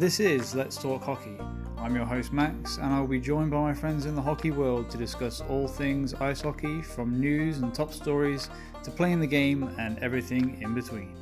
This is Let's Talk Hockey. I'm your host Max, and I'll be joined by my friends in the hockey world to discuss all things ice hockey, from news and top stories to playing the game and everything in between.